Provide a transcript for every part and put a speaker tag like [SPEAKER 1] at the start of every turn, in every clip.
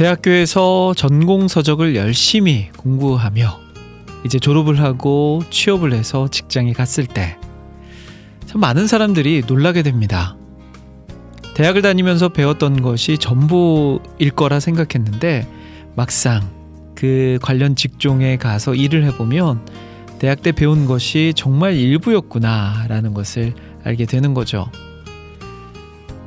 [SPEAKER 1] 대학교에서 전공 서적을 열심히 공부하며 이제 졸업을 하고 취업을 해서 직장에 갔을 때 참 많은 사람들이 놀라게 됩니다. 대학을 다니면서 배웠던 것이 전부일 거라 생각했는데 막상 그 관련 직종에 가서 일을 해보면 대학 때 배운 것이 정말 일부였구나라는 것을 알게 되는 거죠.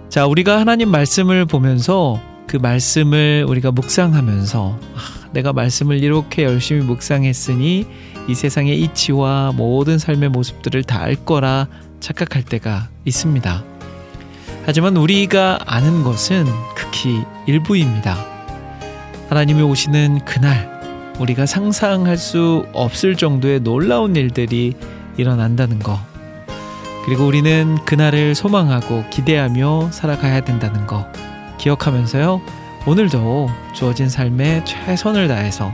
[SPEAKER 1] 자, 우리가 하나님 말씀을 보면서 그 말씀을 우리가 묵상하면서 아, 내가 말씀을 이렇게 열심히 묵상했으니 이 세상의 이치와 모든 삶의 모습들을 다 알 거라 착각할 때가 있습니다. 하지만 우리가 아는 것은 극히 일부입니다. 하나님이 오시는 그날 우리가 상상할 수 없을 정도의 놀라운 일들이 일어난다는 거. 그리고 우리는 그날을 소망하고 기대하며 살아가야 된다는 거. 기억하면서요. 오늘도 주어진 삶에 최선을 다해서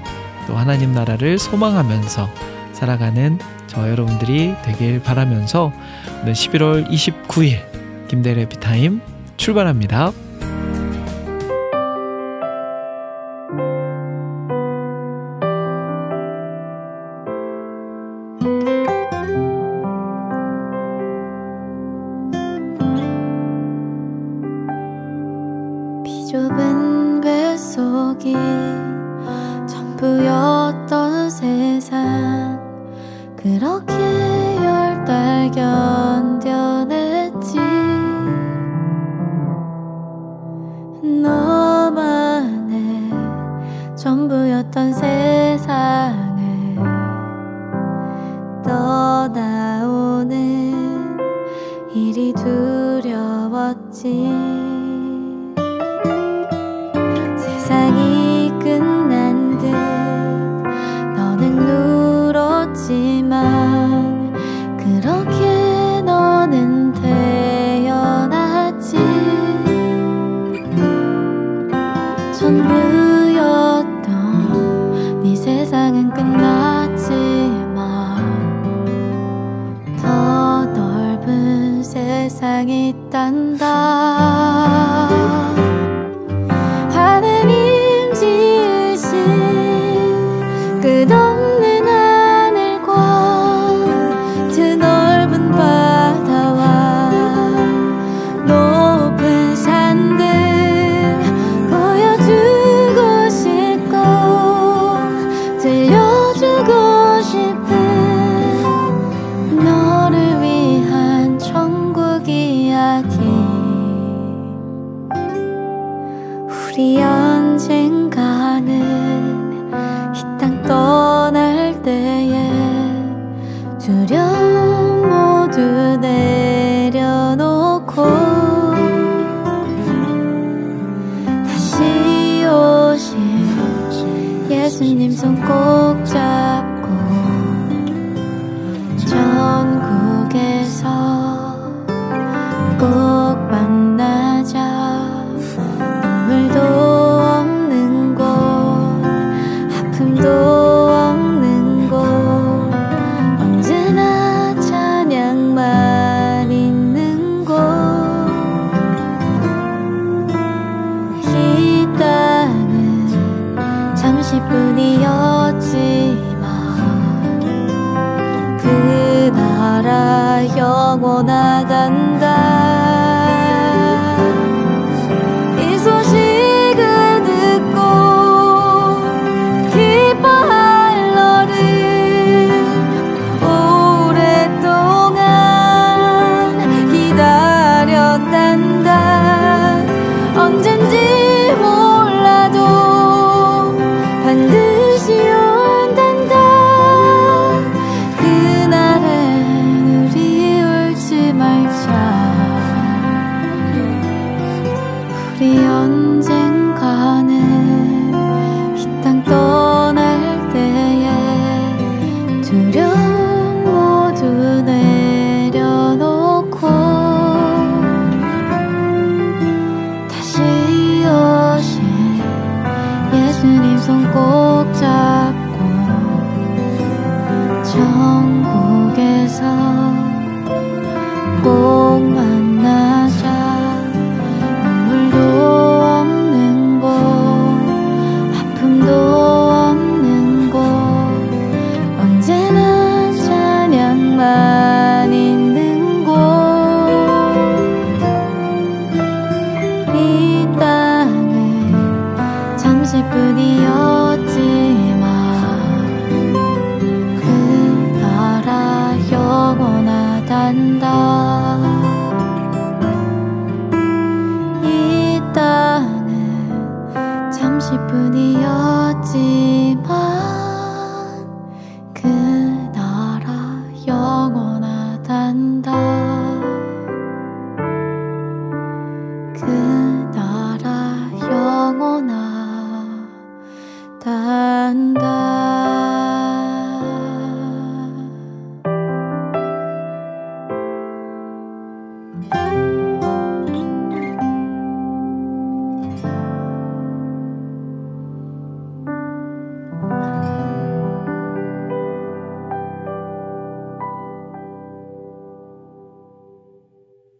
[SPEAKER 1] 또 하나님 나라를 소망하면서 살아가는 저 여러분들이 되길 바라면서 오늘 11월 29일 김대래 비타임 출발합니다.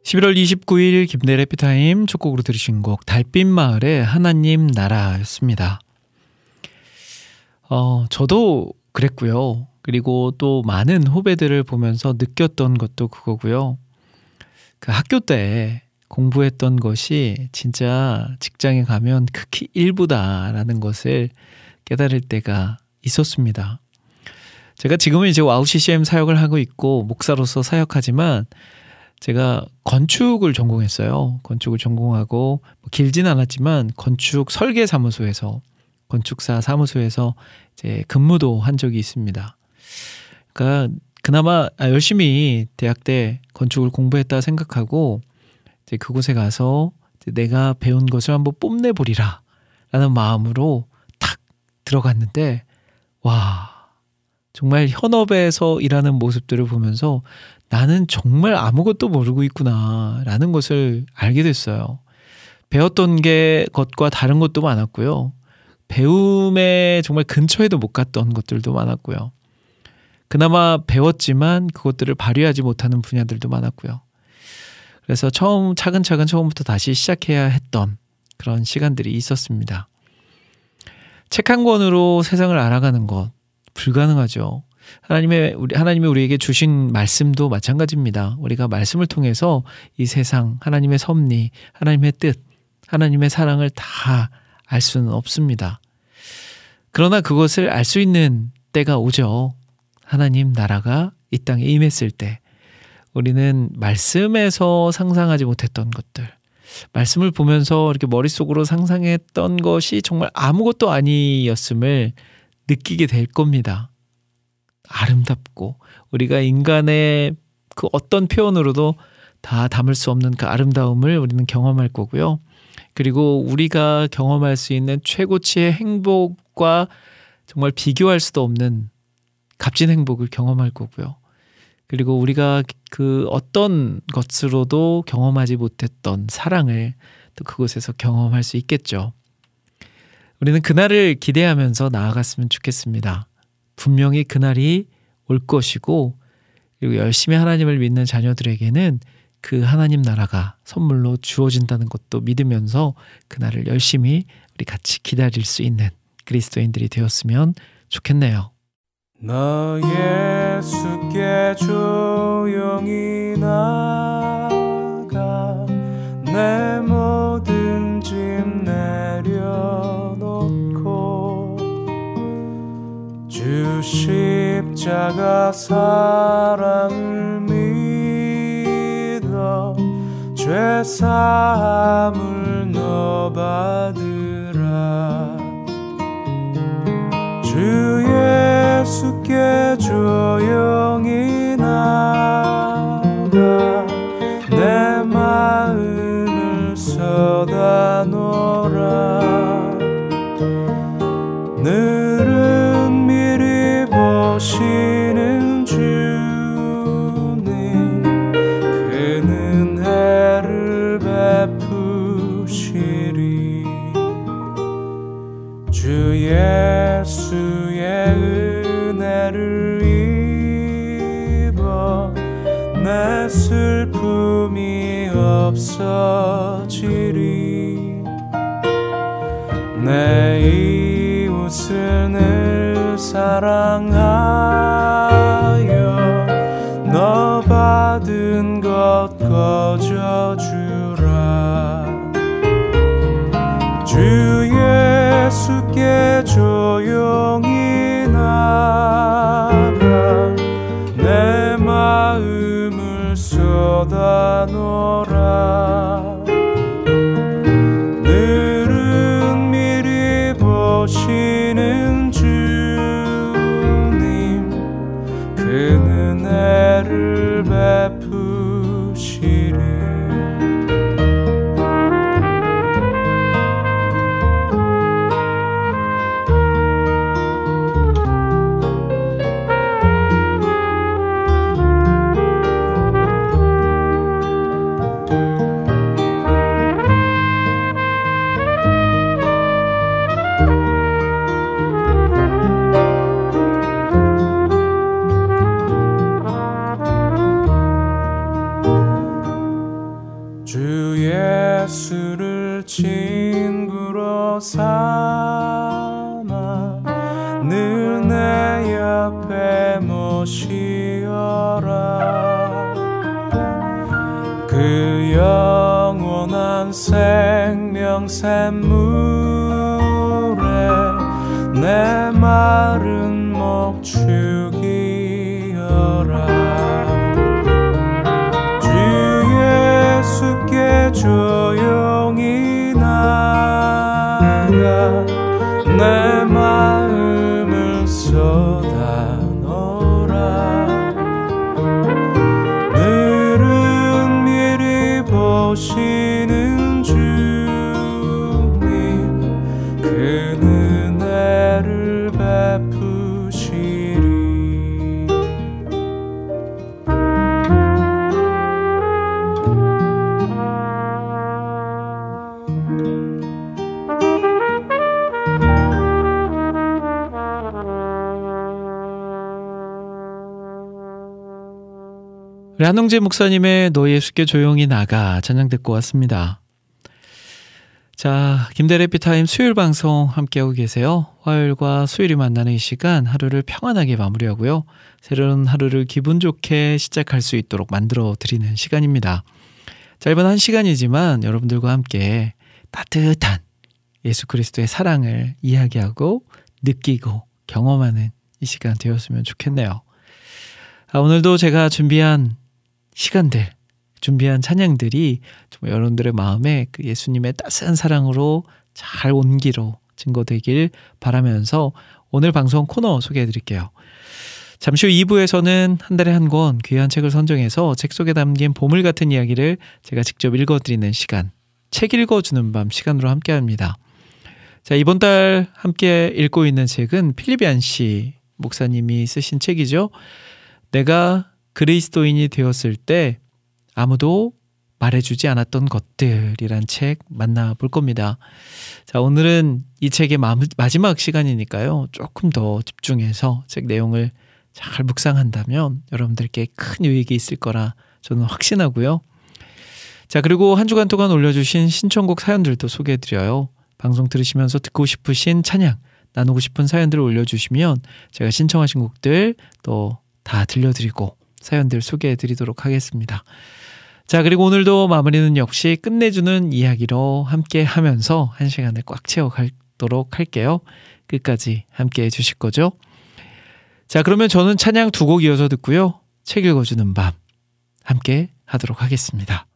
[SPEAKER 2] 11월 29일 김대일의 해피타임 첫 곡으로 들으신 곡 달빛 마을의 하나님 나라였습니다. 어, 저도 그랬고요. 그리고 또 많은 후배들을 보면서 느꼈던 것도 그거고요. 그 학교 때 공부했던 것이 진짜 직장에 가면 극히 일부다라는 것을 깨달을 때가 있었습니다. 제가 지금은 이제 와우 CCM 사역을 하고 있고 목사로서 사역하지만 제가 건축을 전공했어요. 건축을 전공하고 뭐 길진 않았지만 건축 설계 사무소에서 건축사 사무소에서 이제 근무도 한 적이 있습니다. 그러니까 그나마 아, 열심히 대학 때 건축을 공부했다 생각하고 이제 그곳에 가서 이제 내가 배운 것을 한번 뽐내 보리라 라는 마음으로 탁 들어갔는데 와 정말 현업에서 일하는 모습들을 보면서 나는 정말 아무것도 모르고 있구나 라는 것을 알게 됐어요. 배웠던 게 것과 다른 것도 많았고요. 배움에 정말 근처에도 못 갔던 것들도 많았고요. 그나마 배웠지만 그것들을 발휘하지 못하는 분야들도 많았고요. 그래서 처음 차근차근 처음부터 다시 시작해야 했던 그런 시간들이 있었습니다. 책 한 권으로 세상을 알아가는 것 불가능하죠. 하나님의 우리 하나님이 우리에게 주신 말씀도 마찬가지입니다. 우리가 말씀을 통해서 이 세상 하나님의 섭리, 하나님의 뜻, 하나님의 사랑을 다 알 수는 없습니다. 그러나 그것을 알 수 있는 때가 오죠. 하나님 나라가 이 땅에 임했을 때 우리는 말씀에서 상상하지 못했던 것들, 말씀을 보면서 이렇게 머릿속으로 상상했던 것이 정말 아무것도 아니었음을 느끼게 될 겁니다. 아름답고 우리가 인간의 그 어떤 표현으로도 다 담을 수 없는 그 아름다움을 우리는 경험할 거고요. 그리고 우리가 경험할 수 있는 최고치의 행복과 정말 비교할 수도 없는 값진 행복을 경험할 거고요. 그리고 우리가 그 어떤 것으로도 경험하지 못했던 사랑을 또 그곳에서 경험할 수 있겠죠. 우리는 그날을 기대하면서 나아갔으면 좋겠습니다. 분명히 그날이 올 것이고 그리고 열심히 하나님을 믿는 자녀들에게는 그 하나님 나라가 선물로 주어진다는 것도 믿으면서 그날을 열심히 우리 같이 기다릴 수 있는 그리스도인들이 되었으면 좋겠네요.
[SPEAKER 3] 너 예수께 조용히 나가 내 주 십자가 사랑을 믿어 죄 사함을 너 받으라. 주 예수께 조용히 나가 내 마음을 쏟아 놓라. 늘은 미리 보시는 주님 그 은혜를 베푸시리. 주 예수의 은혜를 입어 내 슬픔이 없어지리. 내 이웃을 늘 사랑하여 너 받은 것 거저주라. 주 예수께 조용히 나가 내 마음을 쏟아 놓라
[SPEAKER 2] 한홍재 목사님의 너 예수께 조용히 나가 찬양 듣고 왔습니다. 자, 김대래 피타임 수요일 방송 함께하고 계세요. 화요일과 수요일이 만나는 이 시간 하루를 평안하게 마무리하고요. 새로운 하루를 기분 좋게 시작할 수 있도록 만들어 드리는 시간입니다. 짧은 한 시간이지만 여러분들과 함께 따뜻한 예수 그리스도의 사랑을 이야기하고 느끼고 경험하는 이 시간 되었으면 좋겠네요. 아, 오늘도 제가 준비한 시간들, 준비한 찬양들이 좀 여러분들의 마음에 그 예수님의 따스한 사랑으로 잘 온기로 증거되길 바라면서 오늘 방송 코너 소개해 드릴게요. 잠시 후 2부에서는 한 달에 한 권 귀한 책을 선정해서 책 속에 담긴 보물 같은 이야기를 제가 직접 읽어 드리는 시간, 책 읽어 주는 밤 시간으로 함께 합니다. 자, 이번 달 함께 읽고 있는 책은 필리비안 씨 목사님이 쓰신 책이죠. 내가 그리스도인이 되었을 때 아무도 말해주지 않았던 것들이란 책 만나볼 겁니다. 자, 오늘은 이 책의 마, 마지막 시간이니까요. 조금 더 집중해서 책 내용을 잘 묵상한다면 여러분들께 큰 유익이 있을 거라 저는 확신하고요. 자, 그리고 한 주간 동안 올려주신 신청곡 사연들도 소개해드려요. 방송 들으시면서 듣고 싶으신 찬양, 나누고 싶은 사연들을 올려주시면 제가 신청하신 곡들 또 다 들려드리고 사연들 소개해 드리도록 하겠습니다. 자, 그리고 오늘도 마무리는 역시 끝내주는 이야기로 함께 하면서 한 시간을 꽉 채워가도록 할게요. 끝까지 함께 해주실 거죠? 자, 그러면 저는 찬양 두 곡 이어서 듣고요. 책 읽어주는 밤 함께 하도록 하겠습니다.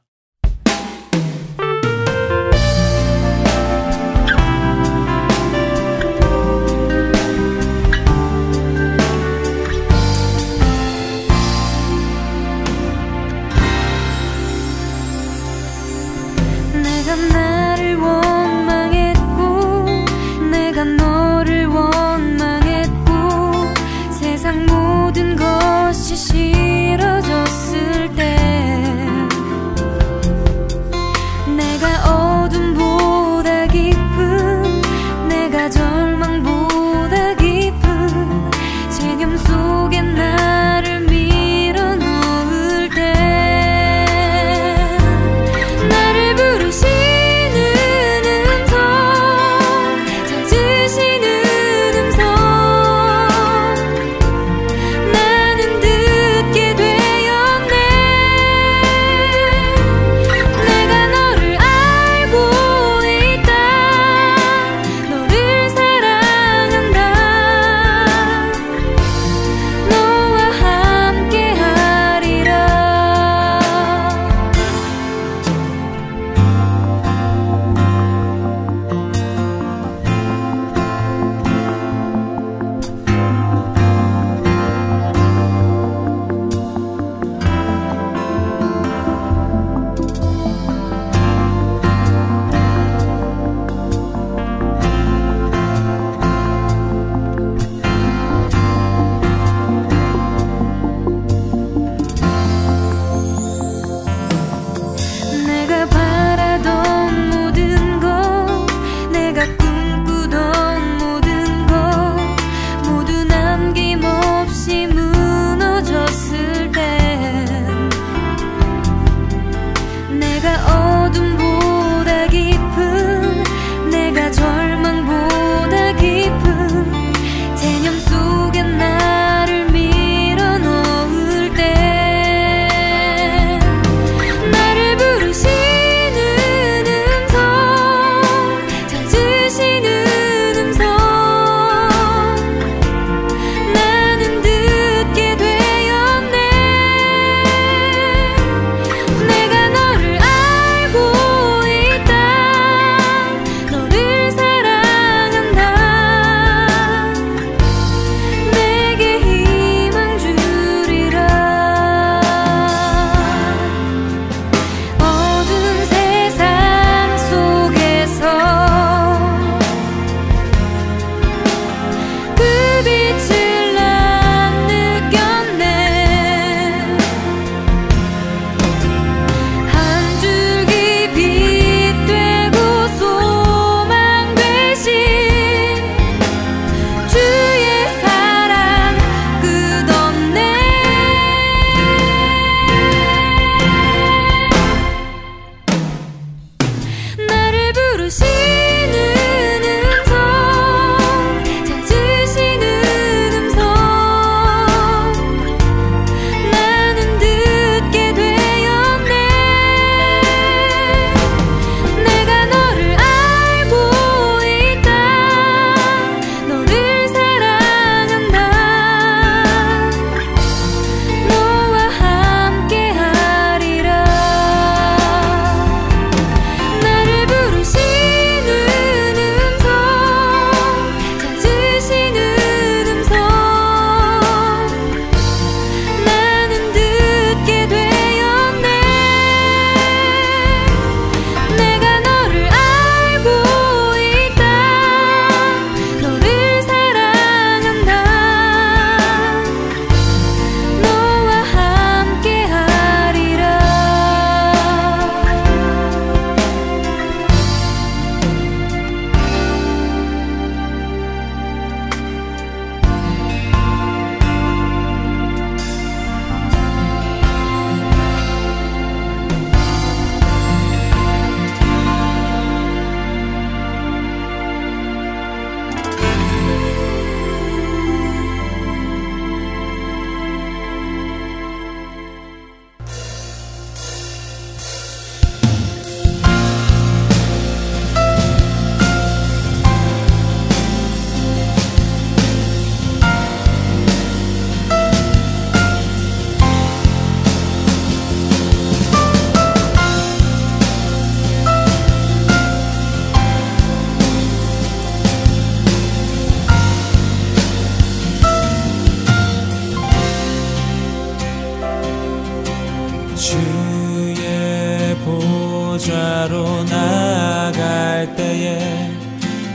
[SPEAKER 4] 갈 때에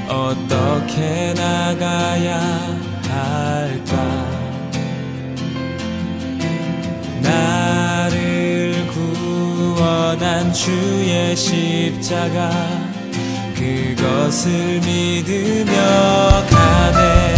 [SPEAKER 4] 어떻게 나가야 할까? 나를 구원한 주의 십자가 그것을 믿으며 가네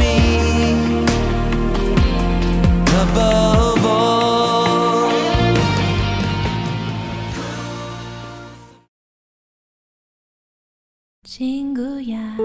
[SPEAKER 5] 친구야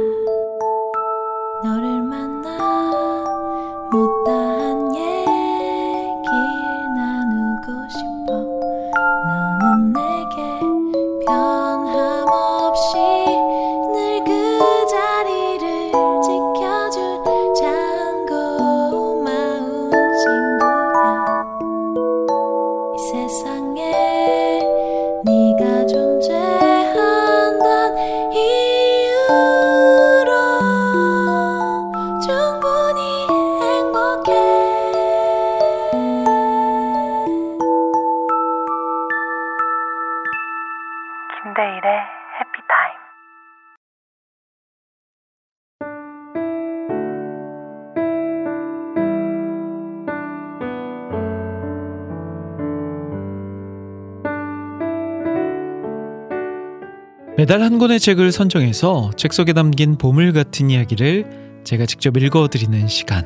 [SPEAKER 2] 매달 한 권의 책을 선정해서 책 속에 담긴 보물 같은 이야기를 제가 직접 읽어드리는 시간.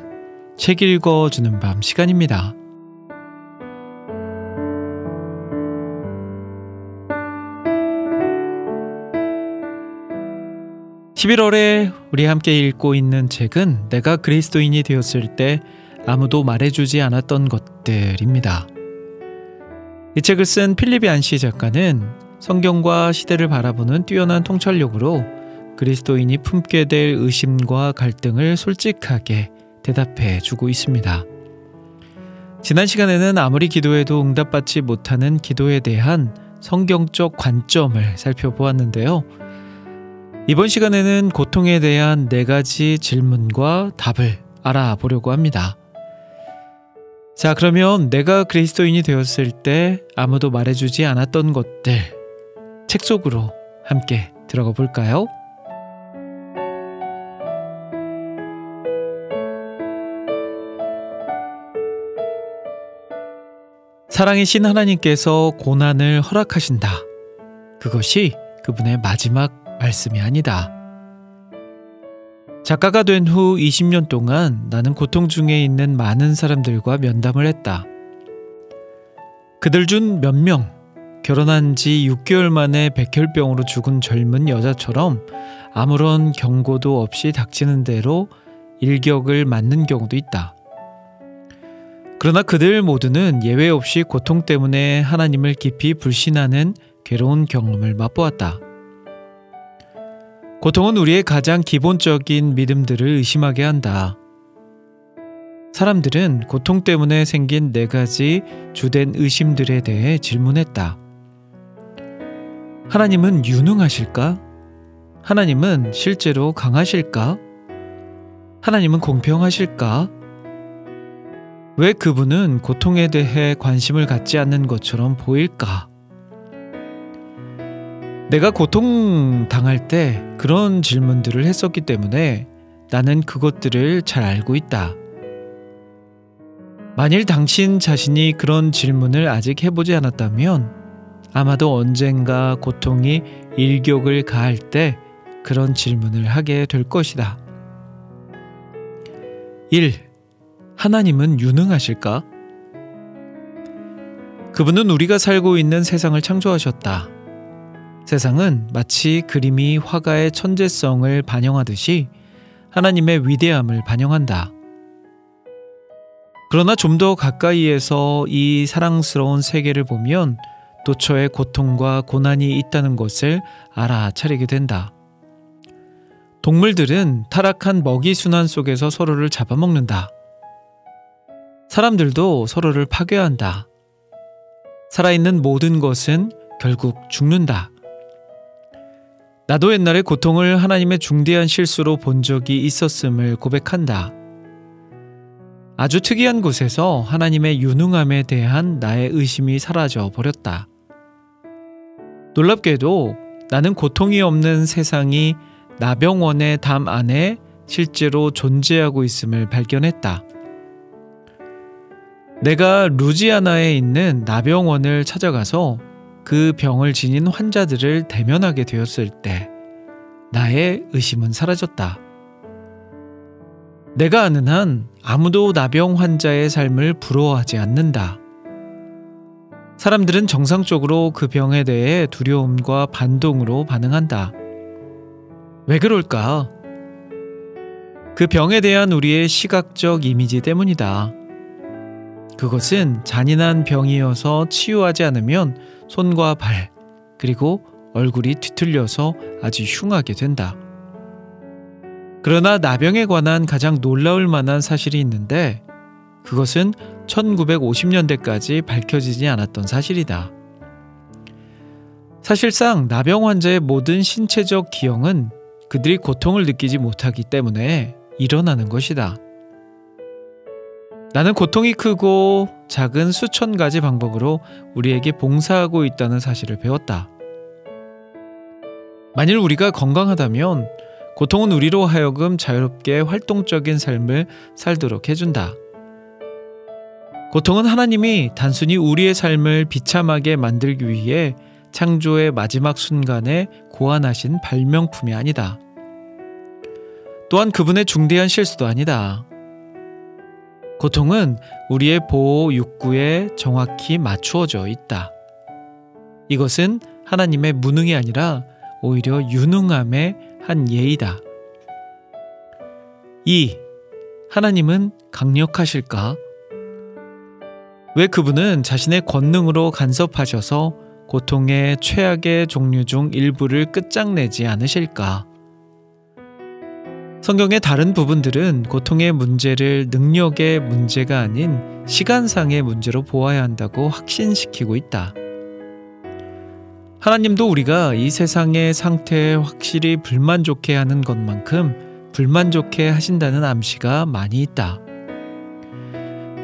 [SPEAKER 2] 책 읽어주는 밤 시간입니다. 11월에 우리 함께 읽고 있는 책은 내가 그리스도인이 되었을 때 아무도 말해주지 않았던 것들입니다. 이 책을 쓴 필립 안시 작가는 성경과 시대를 바라보는 뛰어난 통찰력으로 그리스도인이 품게 될 의심과 갈등을 솔직하게 대답해 주고 있습니다. 지난 시간에는 아무리 기도해도 응답받지 못하는 기도에 대한 성경적 관점을 살펴보았는데요. 이번 시간에는 고통에 대한 네 가지 질문과 답을 알아보려고 합니다. 자, 그러면 내가 그리스도인이 되었을 때 아무도 말해주지 않았던 것들, 책 속으로 함께 들어가 볼까요? 사랑이신 하나님께서 고난을 허락하신다. 그것이 그분의 마지막 말씀이 아니다. 작가가 된 후 20년 동안 나는 고통 중에 있는 많은 사람들과 면담을 했다. 그들 중 몇 명, 결혼한 지 6개월 만에 백혈병으로 죽은 젊은 여자처럼 아무런 경고도 없이 닥치는 대로 일격을 맞는 경우도 있다. 그러나 그들 모두는 예외 없이 고통 때문에 하나님을 깊이 불신하는 괴로운 경험을 맛보았다. 고통은 우리의 가장 기본적인 믿음들을 의심하게 한다. 사람들은 고통 때문에 생긴 네 가지 주된 의심들에 대해 질문했다. 하나님은 유능하실까? 하나님은 실제로 강하실까? 하나님은 공평하실까? 왜 그분은 고통에 대해 관심을 갖지 않는 것처럼 보일까? 내가 고통 당할 때 그런 질문들을 했었기 때문에 나는 그것들을 잘 알고 있다. 만일 당신 자신이 그런 질문을 아직 해보지 않았다면 아마도 언젠가 고통이 일격을 가할 때 그런 질문을 하게 될 것이다. 1. 하나님은 유능하실까? 그분은 우리가 살고 있는 세상을 창조하셨다. 세상은 마치 그림이 화가의 천재성을 반영하듯이 하나님의 위대함을 반영한다. 그러나 좀 더 가까이에서 이 사랑스러운 세계를 보면 도처에 고통과 고난이 있다는 것을 알아차리게 된다. 동물들은 타락한 먹이 순환 속에서 서로를 잡아먹는다. 사람들도 서로를 파괴한다. 살아있는 모든 것은 결국 죽는다. 나도 옛날에 고통을 하나님의 중대한 실수로 본 적이 있었음을 고백한다. 아주 특이한 곳에서 하나님의 유능함에 대한 나의 의심이 사라져 버렸다. 놀랍게도 나는 고통이 없는 세상이 나병원의 담 안에 실제로 존재하고 있음을 발견했다. 내가 루지아나에 있는 나병원을 찾아가서 그 병을 지닌 환자들을 대면하게 되었을 때 나의 의심은 사라졌다. 내가 아는 한 아무도 나병 환자의 삶을 부러워하지 않는다. 사람들은 정상적으로 그 병에 대해 두려움과 반동으로 반응한다. 왜 그럴까? 그 병에 대한 우리의 시각적 이미지 때문이다. 그것은 잔인한 병이어서 치유하지 않으면 손과 발, 그리고 얼굴이 뒤틀려서 아주 흉하게 된다. 그러나 나병에 관한 가장 놀라울 만한 사실이 있는데 그것은 1950년대까지 밝혀지지 않았던 사실이다. 사실상 나병 환자의 모든 신체적 기형은 그들이 고통을 느끼지 못하기 때문에 일어나는 것이다. 나는 고통이 크고 작은 수천 가지 방법으로 우리에게 봉사하고 있다는 사실을 배웠다. 만일 우리가 건강하다면 고통은 우리로 하여금 자유롭게 활동적인 삶을 살도록 해준다. 고통은 하나님이 단순히 우리의 삶을 비참하게 만들기 위해 창조의 마지막 순간에 고안하신 발명품이 아니다. 또한 그분의 중대한 실수도 아니다. 고통은 우리의 보호 욕구에 정확히 맞추어져 있다. 이것은 하나님의 무능이 아니라 오히려 유능함의 한 예이다. 2. 하나님은 강력하실까? 왜 그분은 자신의 권능으로 간섭하셔서 고통의 최악의 종류 중 일부를 끝장내지 않으실까? 성경의 다른 부분들은 고통의 문제를 능력의 문제가 아닌 시간상의 문제로 보아야 한다고 확신시키고 있다. 하나님도 우리가 이 세상의 상태에 확실히 불만족해 하는 것만큼 불만족해 하신다는 암시가 많이 있다.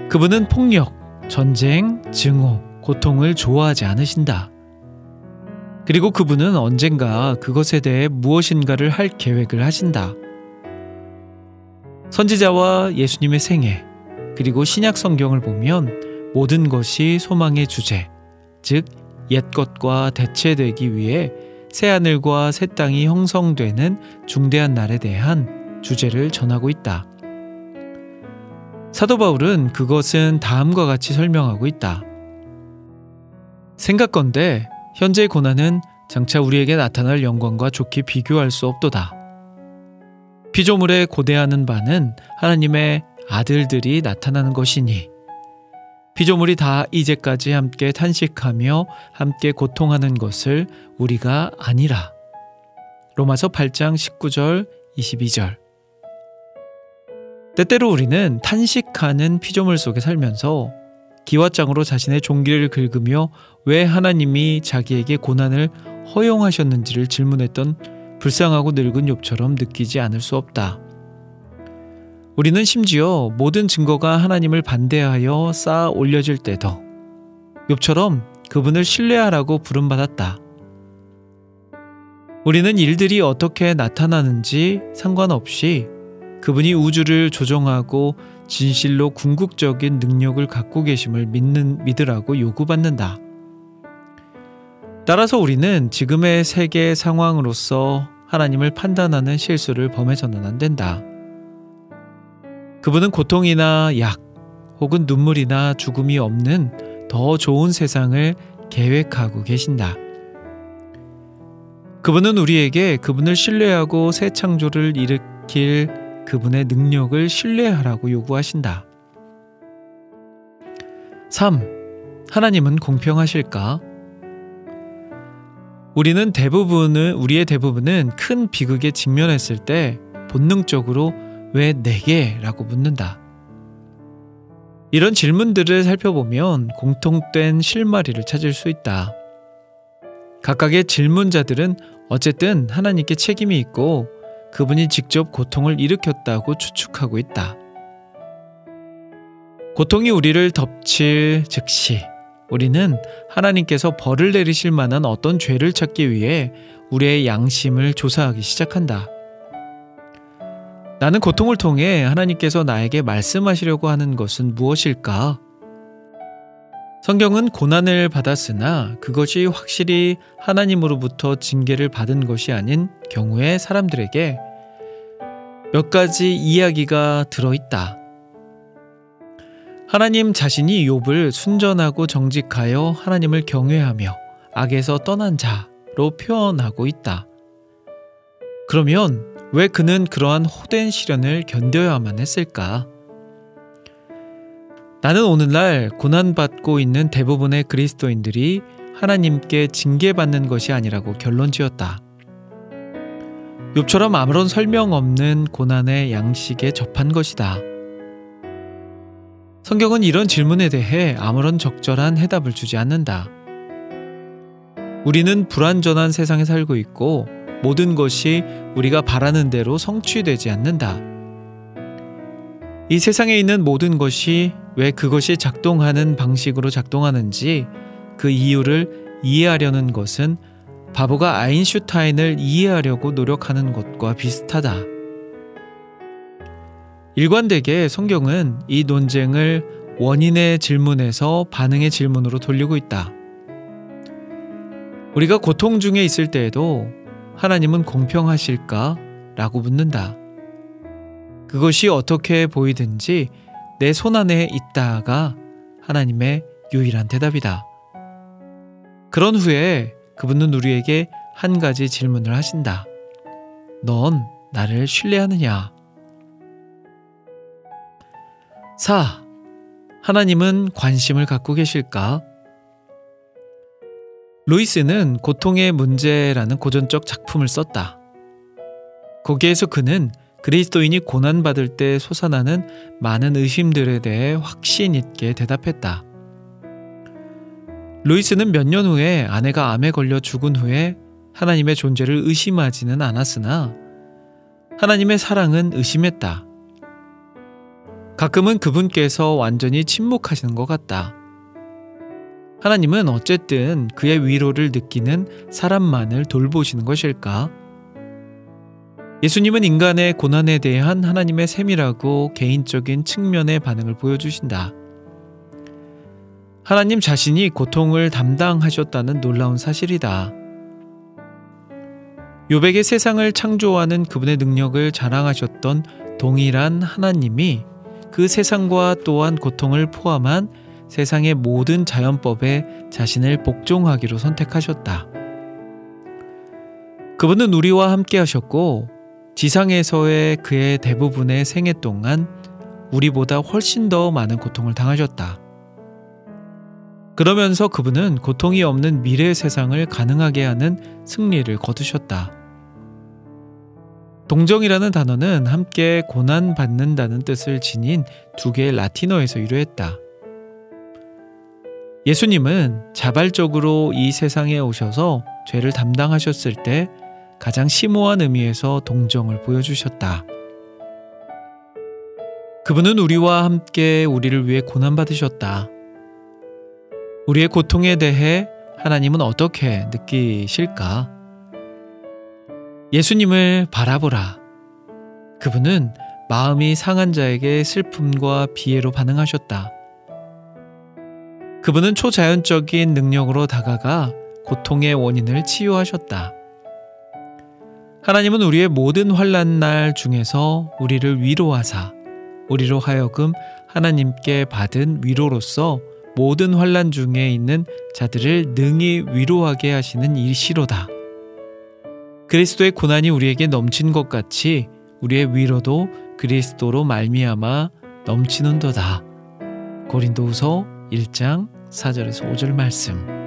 [SPEAKER 2] 그분은 폭력, 전쟁, 증오, 고통을 좋아하지 않으신다. 그리고 그분은 언젠가 그것에 대해 무엇인가를 할 계획을 하신다. 선지자와 예수님의 생애, 그리고 신약 성경을 보면 모든 것이 소망의 주제, 즉, 옛것과 대체되기 위해 새하늘과 새 땅이 형성되는 중대한 날에 대한 주제를 전하고 있다. 사도 바울은 그것은 다음과 같이 설명하고 있다. 생각건대 현재의 고난은 장차 우리에게 나타날 영광과 좋게 비교할 수 없도다. 피조물에 고대하는 바는 하나님의 아들들이 나타나는 것이니 피조물이 다 이제까지 함께 탄식하며 함께 고통하는 것을 우리가 아니라. 로마서 8장 19절 22절 때때로 우리는 탄식하는 피조물 속에 살면서 기와장으로 자신의 종기를 긁으며 왜 하나님이 자기에게 고난을 허용하셨는지를 질문했던 불쌍하고 늙은 욥처럼 느끼지 않을 수 없다. 우리는 심지어 모든 증거가 하나님을 반대하여 쌓아 올려질 때도 욥처럼 그분을 신뢰하라고 부름받았다. 우리는 일들이 어떻게 나타나는지 상관없이 그분이 우주를 조종하고 진실로 궁극적인 능력을 갖고 계심을 믿는 믿으라고 요구받는다. 따라서 우리는 지금의 세계 상황으로서 하나님을 판단하는 실수를 범해서는 안 된다. 그분은 고통이나 약 혹은 눈물이나 죽음이 없는 더 좋은 세상을 계획하고 계신다. 그분은 우리에게 그분을 신뢰하고 새 창조를 일으킬 그분의 능력을 신뢰하라고 요구하신다. 3. 하나님은 공평하실까? 우리는 대부분은 우리의 대부분은 큰 비극에 직면했을 때 본능적으로 왜 내게라고 묻는다. 이런 질문들을 살펴보면 공통된 실마리를 찾을 수 있다. 각각의 질문자들은 어쨌든 하나님께 책임이 있고 그분이 직접 고통을 일으켰다고 추측하고 있다. 고통이 우리를 덮칠 즉시 우리는 하나님께서 벌을 내리실 만한 어떤 죄를 찾기 위해 우리의 양심을 조사하기 시작한다. 나는 고통을 통해 하나님께서 나에게 말씀하시려고 하는 것은 무엇일까? 성경은 고난을 받았으나 그것이 확실히 하나님으로부터 징계를 받은 것이 아닌 경우에 사람들에게 몇 가지 이야기가 들어있다. 하나님 자신이 욥을 순전하고 정직하여 하나님을 경외하며 악에서 떠난 자로 표현하고 있다. 그러면 왜 그는 그러한 호된 시련을 견뎌야만 했을까? 나는 오늘날 고난받고 있는 대부분의 그리스도인들이 하나님께 징계받는 것이 아니라고 결론 지었다. 욥처럼 아무런 설명 없는 고난의 양식에 접한 것이다. 성경은 이런 질문에 대해 아무런 적절한 해답을 주지 않는다. 우리는 불완전한 세상에 살고 있고 모든 것이 우리가 바라는 대로 성취되지 않는다. 이 세상에 있는 모든 것이 왜 그것이 작동하는 방식으로 작동하는지 그 이유를 이해하려는 것은 바보가 아인슈타인을 이해하려고 노력하는 것과 비슷하다. 일관되게 성경은 이 논쟁을 원인의 질문에서 반응의 질문으로 돌리고 있다. 우리가 고통 중에 있을 때에도 하나님은 공평하실까? 라고 묻는다. 그것이 어떻게 보이든지 내 손안에 있다가 하나님의 유일한 대답이다. 그런 후에 그분은 우리에게 한 가지 질문을 하신다. 넌 나를 신뢰하느냐? 4. 하나님은 관심을 갖고 계실까? 루이스는 고통의 문제라는 고전적 작품을 썼다. 거기에서 그는 그리스도인이 고난받을 때 솟아나는 많은 의심들에 대해 확신 있게 대답했다. 루이스는 몇 년 후에 아내가 암에 걸려 죽은 후에 하나님의 존재를 의심하지는 않았으나 하나님의 사랑은 의심했다. 가끔은 그분께서 완전히 침묵하시는 것 같다. 하나님은 어쨌든 그의 위로를 느끼는 사람만을 돌보시는 것일까? 예수님은 인간의 고난에 대한 하나님의 세밀하고 개인적인 측면의 반응을 보여주신다. 하나님 자신이 고통을 담당하셨다는 놀라운 사실이다. 요백의 세상을 창조하는 그분의 능력을 자랑하셨던 동일한 하나님이 그 세상과 또한 고통을 포함한 세상의 모든 자연법에 자신을 복종하기로 선택하셨다. 그분은 우리와 함께 하셨고 지상에서의 그의 대부분의 생애 동안 우리보다 훨씬 더 많은 고통을 당하셨다. 그러면서 그분은 고통이 없는 미래 세상을 가능하게 하는 승리를 거두셨다. 동정이라는 단어는 함께 고난받는다는 뜻을 지닌 두 개의 라틴어에서 유래했다. 예수님은 자발적으로 이 세상에 오셔서 죄를 담당하셨을 때 가장 심오한 의미에서 동정을 보여주셨다. 그분은 우리와 함께 우리를 위해 고난받으셨다. 우리의 고통에 대해 하나님은 어떻게 느끼실까? 예수님을 바라보라. 그분은 마음이 상한 자에게 슬픔과 비애로 반응하셨다. 그분은 초자연적인 능력으로 다가가 고통의 원인을 치유하셨다. 하나님은 우리의 모든 환란 날 중에서 우리를 위로하사 우리로 하여금 하나님께 받은 위로로서 모든 환란 중에 있는 자들을 능히 위로하게 하시는 이시로다. 그리스도의 고난이 우리에게 넘친 것 같이 우리의 위로도 그리스도로 말미암아 넘치는도다. 고린도후서
[SPEAKER 4] 1장 4절에서 5절 말씀.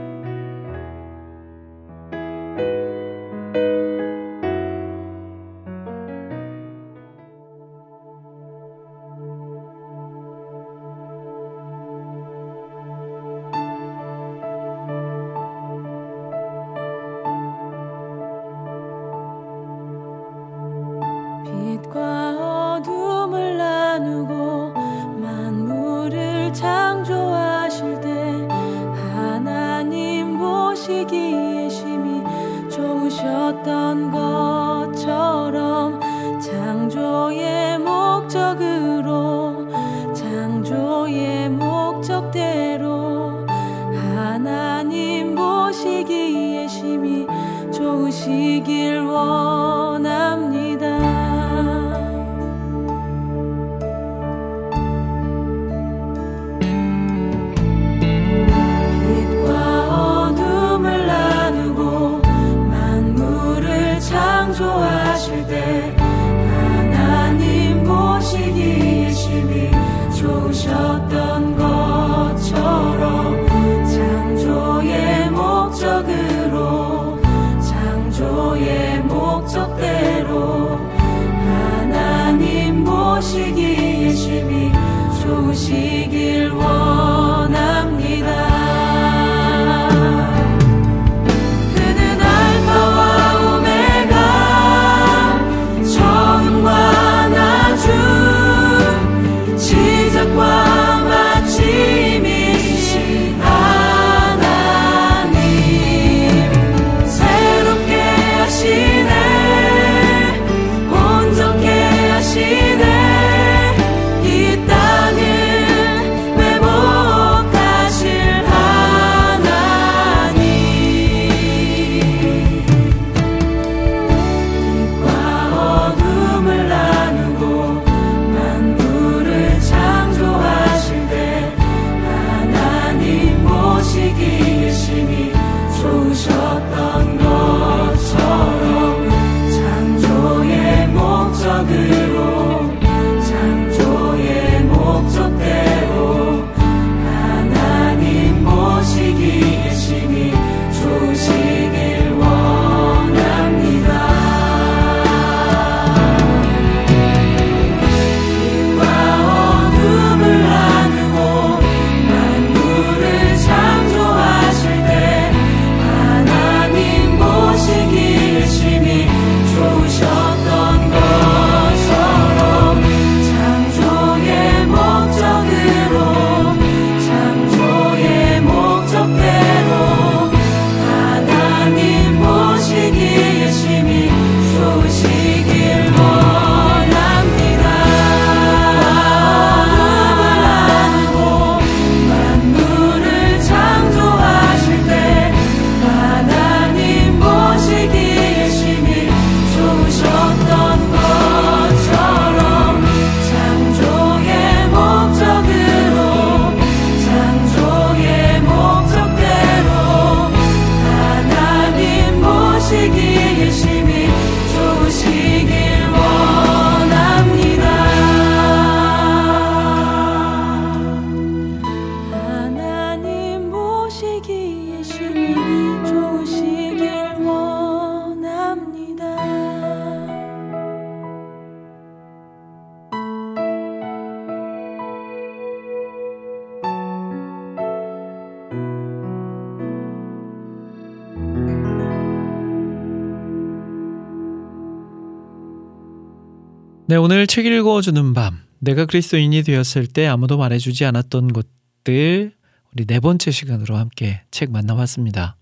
[SPEAKER 4] 책 읽어주는 밤. 내가 그리스도인이 되었을 때 아무도 말해주지 않았던 것들, 우리 네 번째 시간으로 함께 책 만나봤습니다.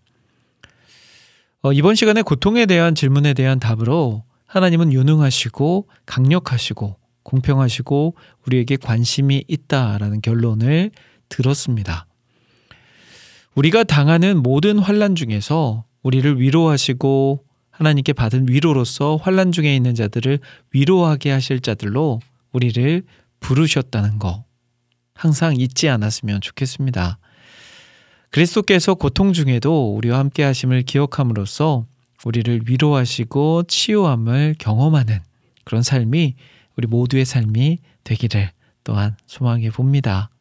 [SPEAKER 4] 어, 이번 시간에 고통에 대한 질문에 대한 답으로 하나님은 유능하시고 강력하시고 공평하시고 우리에게 관심이 있다라는 결론을 들었습니다. 우리가 당하는 모든 환란 중에서 우리를 위로하시고 하나님께 받은 위로로서 환란 중에 있는 자들을 위로하게 하실 자들로 우리를 부르셨다는 거 항상 잊지 않았으면 좋겠습니다. 그리스도께서 고통 중에도 우리와 함께 하심을 기억함으로써 우리를 위로하시고 치유함을 경험하는 그런 삶이 우리 모두의 삶이 되기를 또한 소망해 봅니다.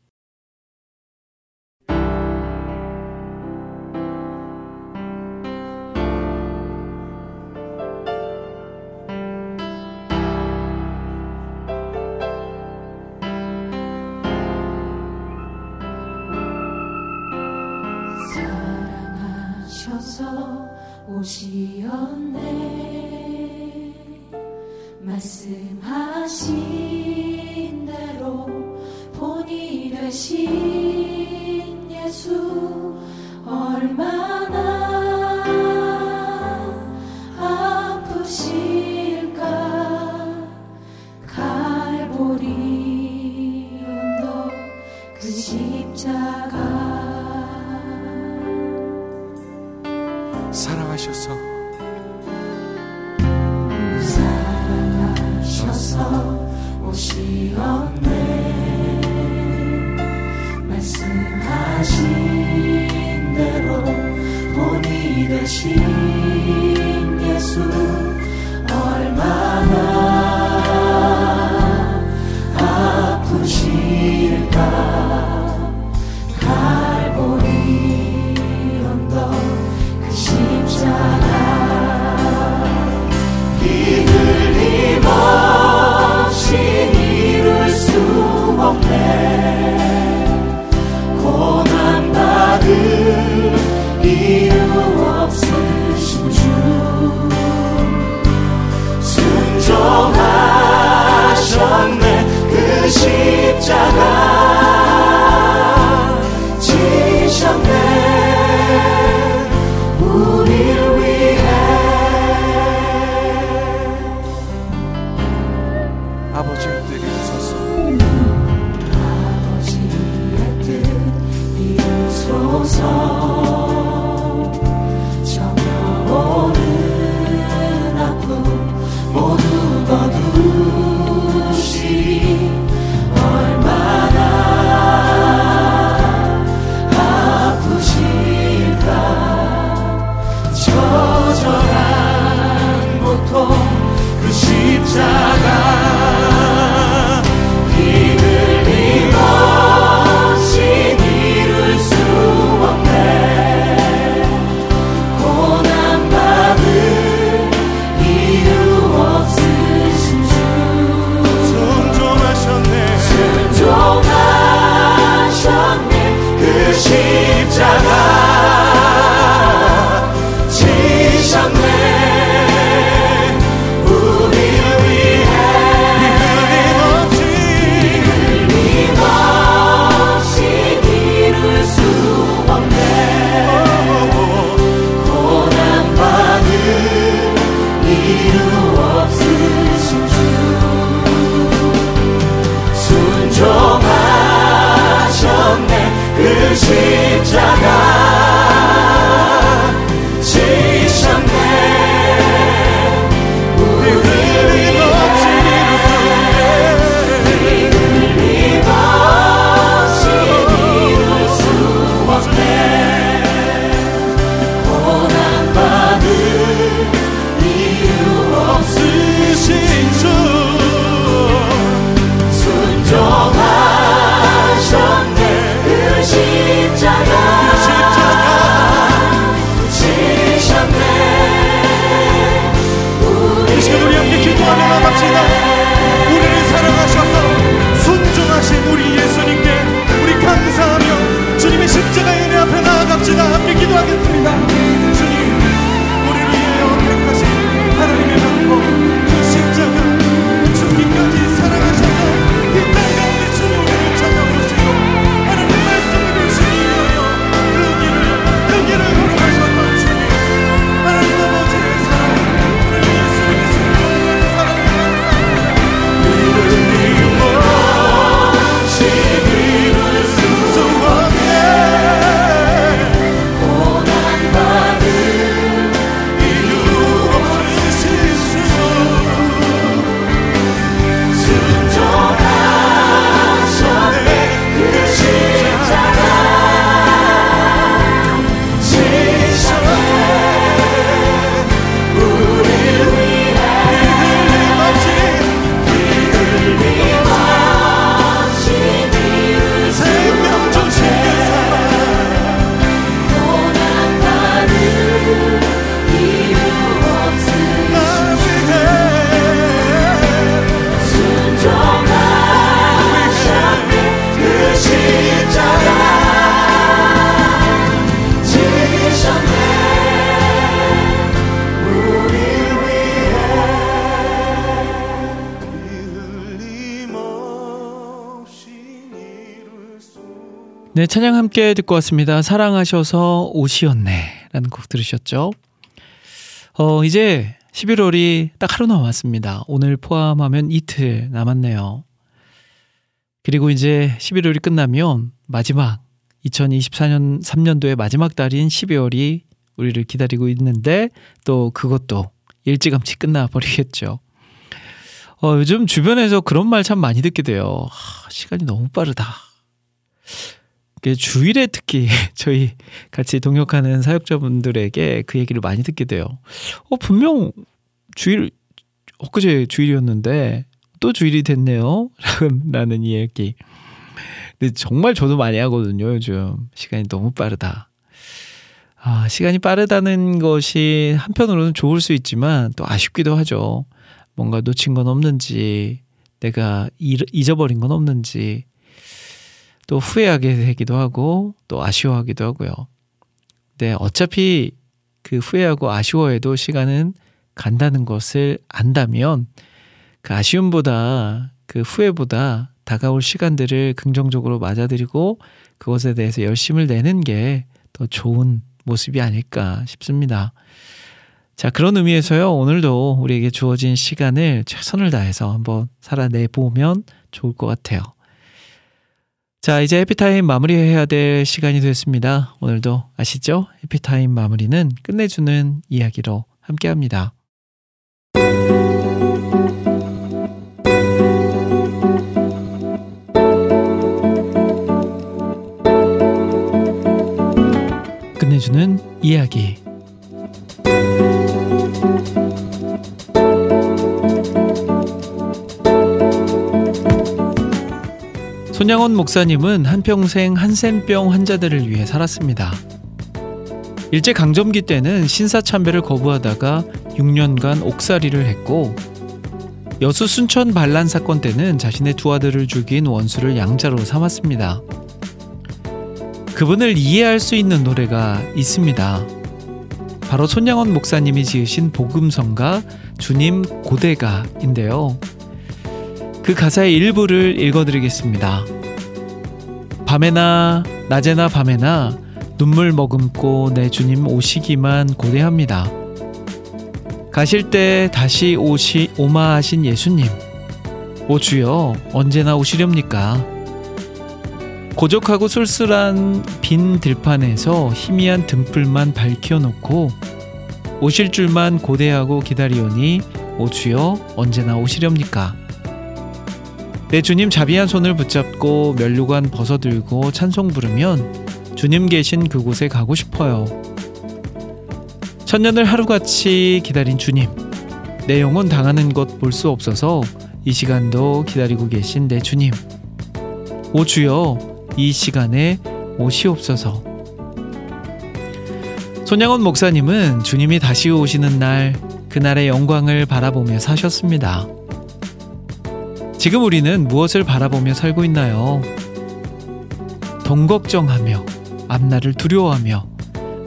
[SPEAKER 6] 네,
[SPEAKER 2] 찬양 함께 듣고 왔습니다. 사랑하셔서 옷이었네. 라는 곡 들으셨죠? 어, 이제 11월이 딱 하루 남았습니다. 오늘 포함하면 이틀 남았네요. 그리고 이제 11월이 끝나면 마지막 2024년 3년도의 마지막 달인 12월이 우리를 기다리고 있는데 또 그것도 일찌감치 끝나버리겠죠. 어, 요즘 주변에서 그런 말 참 많이 듣게 돼요. 하, 시간이 너무 빠르다. 주일에 특히 저희 같이 동역하는 사역자분들에게 그 얘기를 많이 듣게 돼요. 어, 분명 주일, 엊그제 주일이었는데 또 주일이 됐네요. 라는 이야기. 근데 정말 저도 많이 하거든요, 요즘. 시간이 너무 빠르다. 아, 시간이 빠르다는 것이 한편으로는 좋을 수 있지만 또 아쉽기도 하죠. 뭔가 놓친 건 없는지, 내가 잊어버린 건 없는지, 또 후회하게 되기도 하고 또 아쉬워하기도 하고요. 네, 어차피 그 후회하고 아쉬워해도 시간은 간다는 것을 안다면 그 아쉬움보다 그 후회보다 다가올 시간들을 긍정적으로 맞아들이고 그것에 대해서 열심을 내는 게 더 좋은 모습이 아닐까 싶습니다. 자, 그런 의미에서요, 오늘도 우리에게 주어진 시간을 최선을 다해서 한번 살아내보면 좋을 것 같아요. 자, 이제 해피타임 마무리해야 될 시간이 됐습니다. 오늘도 아시죠? 해피타임 마무리는 끝내주는 이야기로 함께 합니다. 끝내주는 이야기. 손양원 목사님은 한평생 한센병 환자들을 위해 살았습니다. 일제 강점기 때는 신사참배를 거부하다가 6년간 옥살이를 했고 여수 순천 반란 사건 때는 자신의 두 아들을 죽인 원수를 양자로 삼았습니다. 그분을 이해할 수 있는 노래가 있습니다. 바로 손양원 목사님이 지으신 복음성가 주님 고대가인데요. 그 가사의 일부를 읽어드리겠습니다. 밤에나 낮에나 밤에나 눈물 머금고 내 주님 오시기만 고대합니다. 가실 때 다시 오시 오마하신 예수님. 오 주여 언제나 오시렵니까? 고적하고 쓸쓸한 빈 들판에서 희미한 등불만 밝혀놓고 오실 줄만 고대하고 기다리오니 오 주여 언제나 오시렵니까? 내 주님 자비한 손을 붙잡고 면류관 벗어들고 찬송 부르면 주님 계신 그곳에 가고 싶어요. 천년을 하루같이 기다린 주님. 내 영혼 당하는 것 볼 수 없어서 이 시간도 기다리고 계신 내 주님. 오 주여, 이 시간에 오시옵소서. 손양원 목사님은 주님이 다시 오시는 날, 그날의 영광을 바라보며 사셨습니다. 지금 우리는 무엇을 바라보며 살고 있나요? 돈 걱정하며 앞날을 두려워하며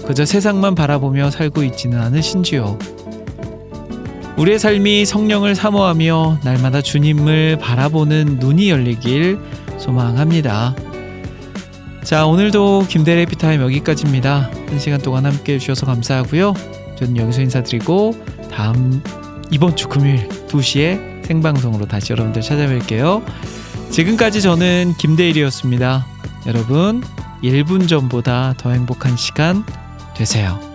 [SPEAKER 2] 그저 세상만 바라보며 살고 있지는 않으신지요? 우리의 삶이 성령을 사모하며 날마다 주님을 바라보는 눈이 열리길 소망합니다. 자, 오늘도 김대래 피타임 여기까지입니다. 한 시간 동안 함께 해주셔서 감사하고요. 저는 여기서 인사드리고 다음 이번 주 금요일 2시에 생방송으로 다시 여러분들 찾아뵐게요. 지금까지 저는 김대일이었습니다. 여러분, 1분 전보다 더 행복한 시간 되세요.